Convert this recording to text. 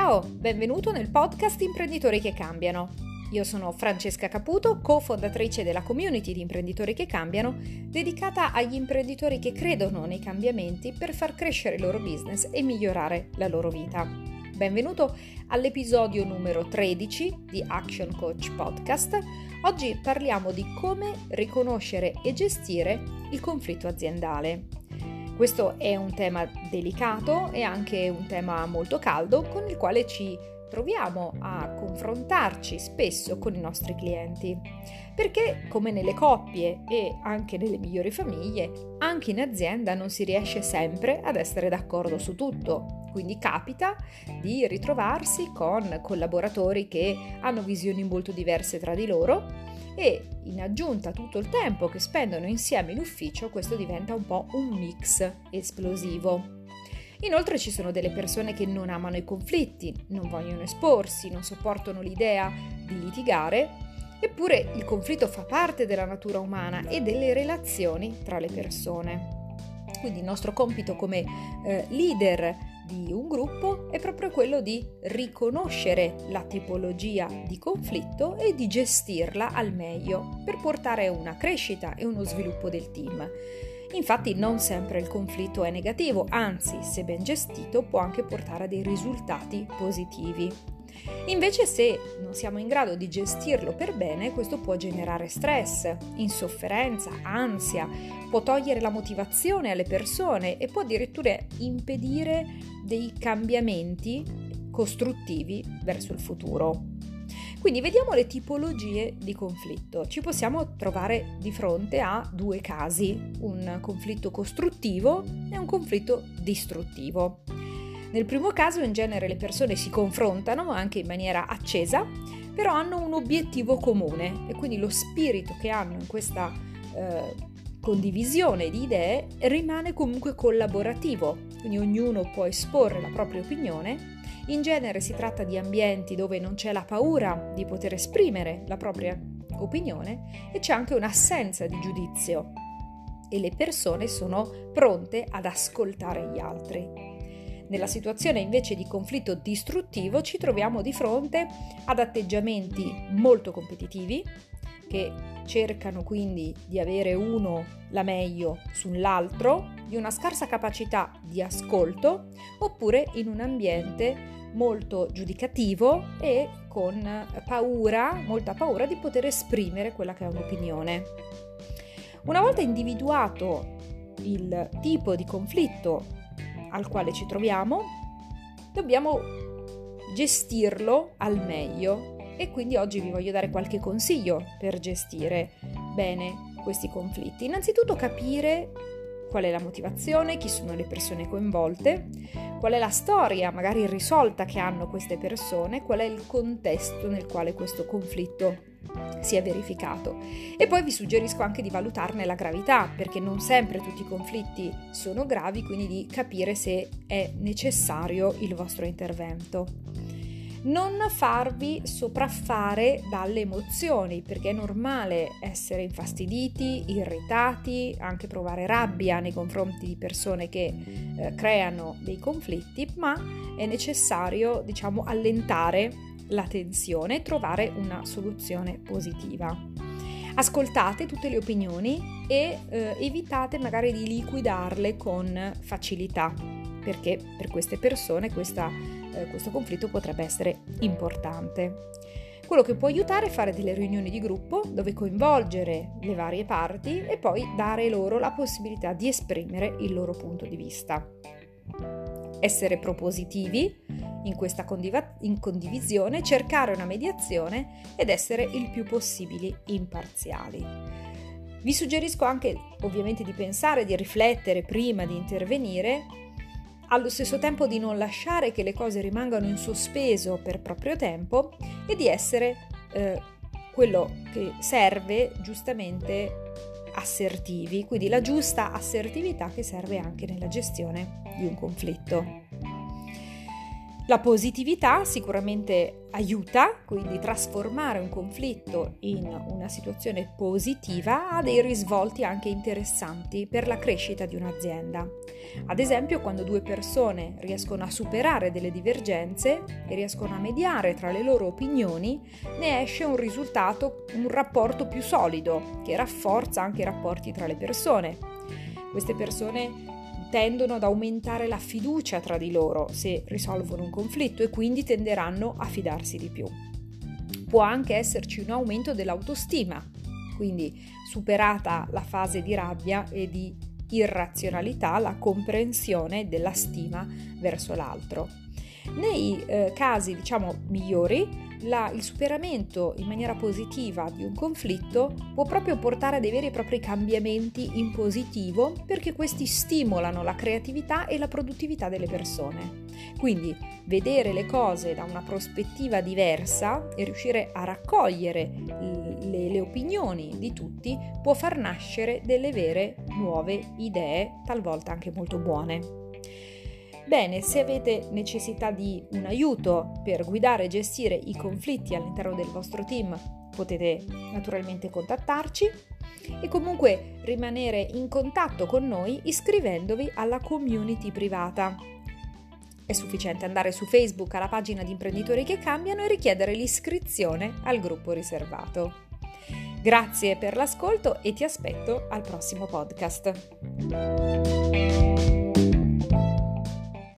Ciao, benvenuto nel podcast Imprenditori che cambiano. Io sono Francesca Caputo, cofondatrice della community di imprenditori che cambiano, dedicata agli imprenditori che credono nei cambiamenti per far crescere il loro business e migliorare la loro vita. Benvenuto all'episodio numero 13 di Action Coach Podcast. Oggi parliamo di come riconoscere e gestire il conflitto aziendale. Questo è un tema delicato e anche un tema molto caldo con il quale ci troviamo a confrontarci spesso con i nostri clienti. Perché come nelle coppie e anche nelle migliori famiglie, anche in azienda non si riesce sempre ad essere d'accordo su tutto. Quindi capita di ritrovarsi con collaboratori che hanno visioni molto diverse tra di loro e in aggiunta a tutto il tempo che spendono insieme in ufficio questo diventa un po' un mix esplosivo. Inoltre ci sono delle persone che non amano i conflitti, non vogliono esporsi, non sopportano l'idea di litigare, eppure il conflitto fa parte della natura umana e delle relazioni tra le persone. Quindi il nostro compito come eh, leader di un gruppo è proprio quello di riconoscere la tipologia di conflitto e di gestirla al meglio per portare una crescita e uno sviluppo del team. Infatti non sempre il conflitto è negativo, anzi se ben gestito può anche portare a dei risultati positivi. Invece se non siamo in grado di gestirlo per bene, questo può generare stress, insofferenza, ansia, può togliere la motivazione alle persone e può addirittura impedire dei cambiamenti costruttivi verso il futuro. Quindi vediamo le tipologie di conflitto. Ci possiamo trovare di fronte a due casi, un conflitto costruttivo e un conflitto distruttivo. Nel primo caso in genere le persone si confrontano anche in maniera accesa, però hanno un obiettivo comune e quindi lo spirito che hanno in questa eh, condivisione di idee rimane comunque collaborativo, quindi ognuno può esporre la propria opinione. In genere si tratta di ambienti dove non c'è la paura di poter esprimere la propria opinione e c'è anche un'assenza di giudizio e le persone sono pronte ad ascoltare gli altri. Nella situazione invece di conflitto distruttivo ci troviamo di fronte ad atteggiamenti molto competitivi che cercano quindi di avere uno la meglio sull'altro, di una scarsa capacità di ascolto oppure in un ambiente molto giudicativo e con paura, molta paura di poter esprimere quella che è un'opinione. Una volta individuato il tipo di conflitto al quale ci troviamo, dobbiamo gestirlo al meglio e quindi oggi vi voglio dare qualche consiglio per gestire bene questi conflitti. Innanzitutto capire qual è la motivazione, chi sono le persone coinvolte, qual è la storia magari irrisolta che hanno queste persone, qual è il contesto nel quale questo conflitto si è verificato. E poi vi suggerisco anche di valutarne la gravità, perché non sempre tutti i conflitti sono gravi, quindi di capire se è necessario il vostro intervento. Non farvi sopraffare dalle emozioni, perché è normale essere infastiditi, irritati, anche provare rabbia nei confronti di persone che eh, creano dei conflitti, ma è necessario, diciamo, allentare la tensione e trovare una soluzione positiva. Ascoltate tutte le opinioni e eh, evitate magari di liquidarle con facilità, perché per queste persone questa, eh, questo conflitto potrebbe essere importante. Quello che può aiutare è fare delle riunioni di gruppo dove coinvolgere le varie parti e poi dare loro la possibilità di esprimere il loro punto di vista. Essere propositivi, in questa condiv- in condivisione, cercare una mediazione ed essere il più possibile imparziali. Vi suggerisco anche ovviamente di pensare, di riflettere prima di intervenire, allo stesso tempo di non lasciare che le cose rimangano in sospeso per proprio tempo e di essere eh, quello che serve giustamente assertivi, quindi la giusta assertività che serve anche nella gestione di un conflitto. La positività sicuramente aiuta, quindi trasformare un conflitto in una situazione positiva ha dei risvolti anche interessanti per la crescita di un'azienda. Ad esempio, quando due persone riescono a superare delle divergenze e riescono a mediare tra le loro opinioni, ne esce un risultato, un rapporto più solido che rafforza anche i rapporti tra le persone. Queste persone tendono ad aumentare la fiducia tra di loro se risolvono un conflitto e quindi tenderanno a fidarsi di più. Può anche esserci un aumento dell'autostima, quindi superata la fase di rabbia e di irrazionalità, la comprensione della stima verso l'altro. Nei eh, casi, diciamo, migliori, la, il superamento in maniera positiva di un conflitto può proprio portare a dei veri e propri cambiamenti in positivo perché questi stimolano la creatività e la produttività delle persone. Quindi vedere le cose da una prospettiva diversa e riuscire a raccogliere le, le opinioni di tutti può far nascere delle vere nuove idee, talvolta anche molto buone. Bene, se avete necessità di un aiuto per guidare e gestire i conflitti all'interno del vostro team, potete naturalmente contattarci e comunque rimanere in contatto con noi iscrivendovi alla community privata. È sufficiente andare su Facebook alla pagina di imprenditori che cambiano e richiedere l'iscrizione al gruppo riservato. Grazie per l'ascolto e ti aspetto al prossimo podcast.